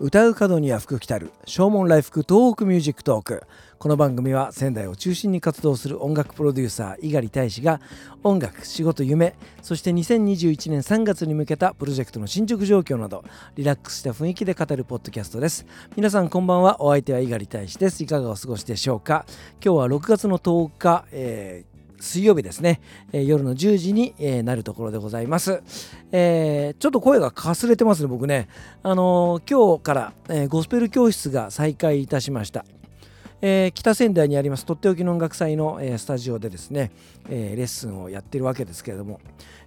歌う門には福来たる唱門来福東北ミュージックトーク。この番組は仙台を中心に活動する音楽プロデューサー猪狩大使が音楽仕事夢そして2021年3月に向けたプロジェクトの進捗状況などリラックスした雰囲気で語るポッドキャストです。皆さんこんばんは。お相手は猪狩大使です。いかがお過ごしでしょうか？今日は6月の10日、えー水曜日ですね、えー、夜の10時に、えー、なるところでございます、えー、ちょっと声がかすれてますね僕ね。あの今日から、えゴスペル教室が再開いたしました。え、北仙台にありますとっておきの音楽祭の、え、スタジオでですね、え、レッスンをやっているわけですけれども、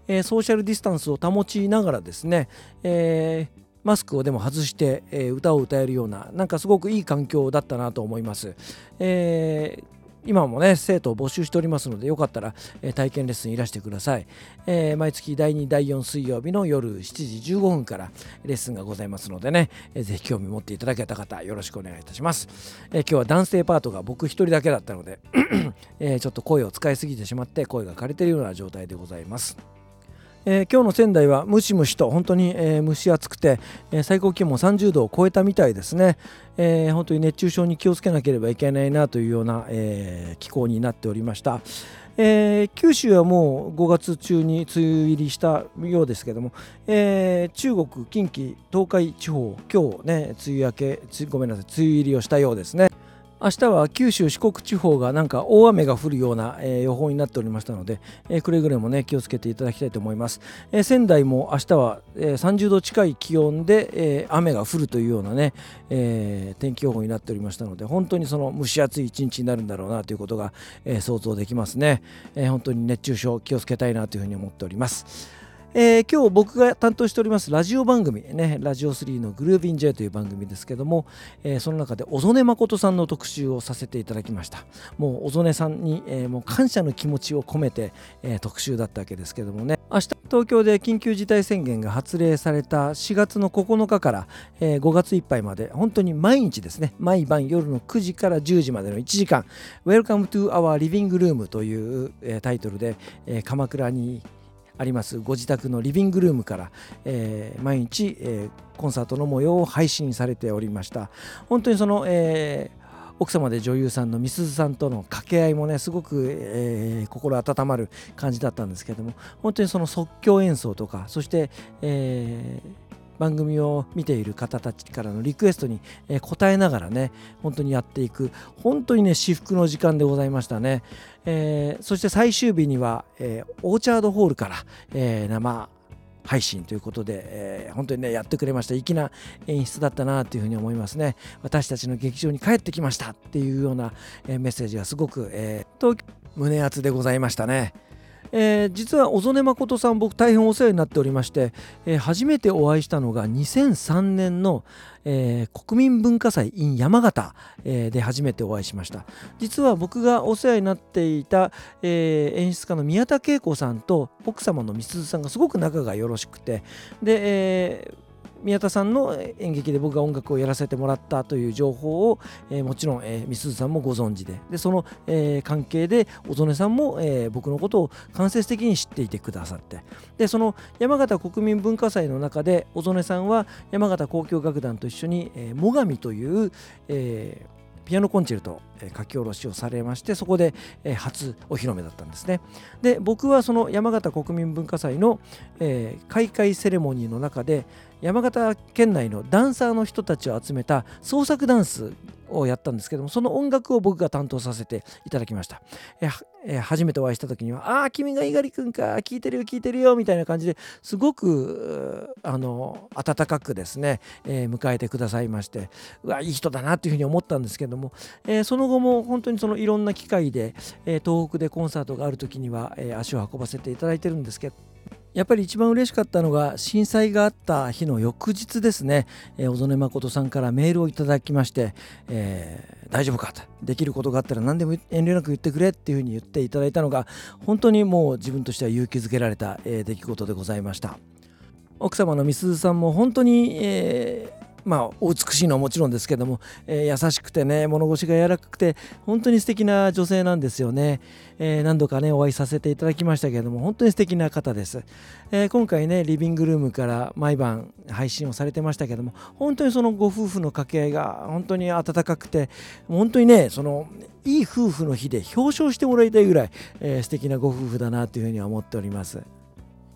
えソーシャルディスタンスを保ちながらですね、えマスクをでも外して、え歌を歌えるようななんかすごくいい環境だったなと思います。えー今もね生徒を募集しておりますのでよかったら、え、体験レッスンいらしてください、えー、毎月第2第4水曜日の夜7時15分からレッスンがございますのでね、えー、ぜひ興味持っていただけた方よろしくお願いいたします、えー、今日は男性パートが僕一人だけだったのでえ、ちょっと声を使いすぎてしまって声が枯れているような状態でございます。えー、今日の仙台はムシムシと本当に、えー、蒸し暑くて、えー、最高気温も30度を超えたみたいですね、えー、本当に熱中症に気をつけなければいけないなというような、え気候になっておりました、え九州はもう5月中に梅雨入りしたようですけども、え中国近畿東海地方今日ね梅雨明けごめんなさい梅雨入りをしたようですね。明日は九州四国地方がなんか大雨が降るような、えー、予報になっておりましたので、えー、くれぐれもね気をつけていただきたいと思います、えー、仙台も明日は、えー、30度近い気温で、えー、雨が降るというようなね、えー、天気予報になっておりましたので本当にその蒸し暑い一日になるんだろうなということが、えー、想像できますね、えー、本当に熱中症気をつけたいなというふうに思っております。えー、今日僕が担当しておりますラジオ番組ねラジオ3のグルービン J という番組ですけども、えー、その中で小曽根誠さんの特集をさせていただきました。もう小曽根さんに、えー、もう感謝の気持ちを込めて、え特集だったわけですけどもね。明日東京で緊急事態宣言が発令された4月の9日から、え5月いっぱいまで本当に毎日ですね。毎晩夜の9時から10時までの1時間。Welcome to our living room という、えタイトルで、え鎌倉にありますご自宅のリビングルームから、えー、毎日、えー、コンサートの模様を配信されておりました。本当にその、えー奥様で女優さんのみすずさんとの掛け合いもねすごく、えー、心温まる感じだったんですけども本当にその即興演奏とかそして、えー番組を見ている方たちからのリクエストに、え答えながらね本当にやっていく本当にね至福の時間でございましたね、えー、そして最終日には、えー、オーチャードホールから、えー、生配信ということで、えー、本当にねやってくれました。粋な演出だったなというふうに思いますね。私たちの劇場に帰ってきましたっていうような、えー、メッセージがすごく、えー、胸熱でございましたね。えー、実は小曽根誠さん僕大変お世話になっておりまして、えー、初めてお会いしたのが2003年の、えー、国民文化祭 in 山形、えー、で初めてお会いしました。実は僕がお世話になっていた、えー、演出家の宮田恵子さんと奥様の美鈴さんがすごく仲がよろしくてで、えー宮田さんの演劇で僕が音楽をやらせてもらったという情報を、えー、もちろん、えー、美鈴さんもご存知で。でその、えー、関係で小曽根さんも、えー、僕のことを間接的に知っていてくださって。でその山形国民文化祭の中で小曽根さんは山形交響楽団と一緒に「えー、最上」という、えー、ピアノコンチェルト、え書き下ろしをされましてそこで、え初お披露目だったんですね。で僕はその山形国民文化祭の、え開会セレモニーの中で山形県内のダンサーの人たちを集めた創作ダンスをやったんですけどもその音楽を僕が担当させていただきました。ええ初めてお会いした時には「ああ君が猪狩君か聞いてるよ聞いてるよ」みたいな感じですごくあの温かくですね、えー、迎えてくださいましてうわいい人だなというふうに思ったんですけども、えー、その後も本当にそのいろんな機会で、えー、東北でコンサートがある時には、え足を運ばせていただいてるんですけどやっぱり一番嬉しかったのが震災があった日の翌日ですね、えー、小曽根誠さんからメールをいただきまして、えー、大丈夫か？とできることがあったら何でも遠慮なく言ってくれっていうふうに言っていただいたのが本当にもう自分としては勇気づけられた、えー、出来事でございました。奥様のみすずさんも本当に、えーまあ、お美しいのはもちろんですけども、えー、優しくてね物腰が柔らかくて本当に素敵な女性なんですよね、えー、何度かねお会いさせていただきましたけれども本当に素敵な方です、えー、今回ねリビングルームから毎晩配信をされてましたけども本当にそのご夫婦の掛け合いが本当に温かくて本当にねそのいい夫婦の日で表彰してもらいたいぐらい、えー、素敵なご夫婦だなというふうには思っております。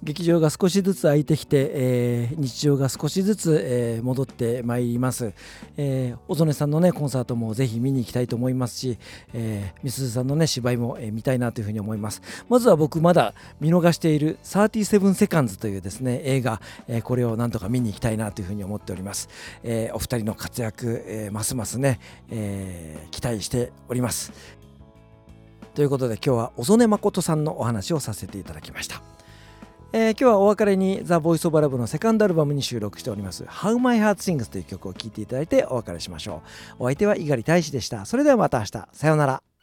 劇場が少しずつ空いてきて、えー、日常が少しずつ、えー、戻ってまいります、えー、小曽根さんのねコンサートもぜひ見に行きたいと思いますし、えー、みすずさんのね芝居も、えー、見たいなというふうに思います。まずは僕まだ見逃している37セカンズというですね映画、えー、これをなんとか見に行きたいなというふうに思っております、えー、お二人の活躍、えー、ますますね、えー、期待しております。ということで今日は小曽根誠さんのお話をさせていただきました。えー、今日はお別れにザ・ボイス・オブ・ラブのセカンドアルバムに収録しております「How My Heart Sings」という曲を聴いていただいてお別れしましょう。お相手は猪狩大志でした。それではまた明日。さようなら。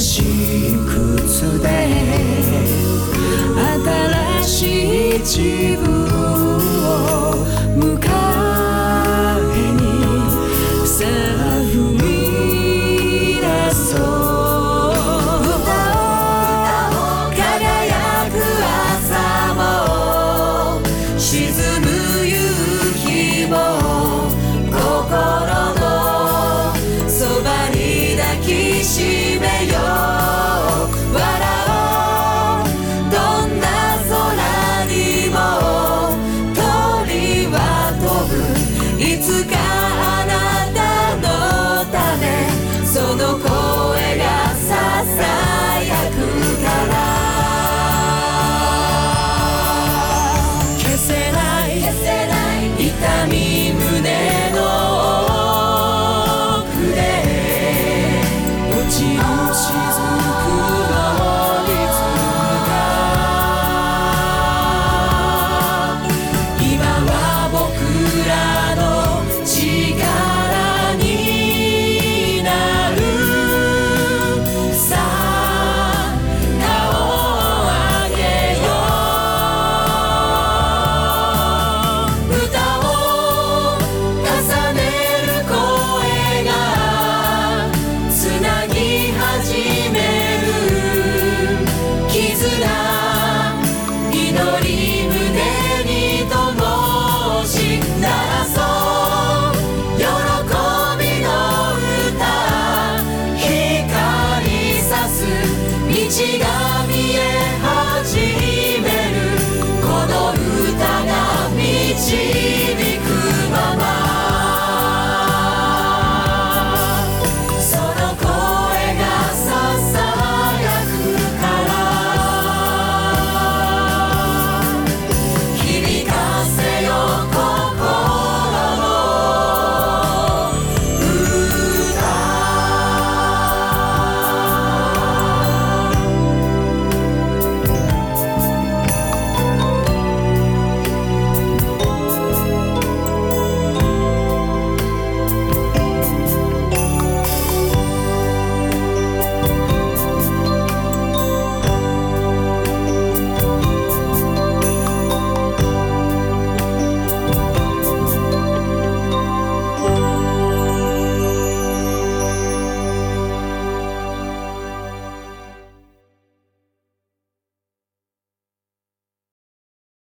しい靴で新しい自分。が見え始め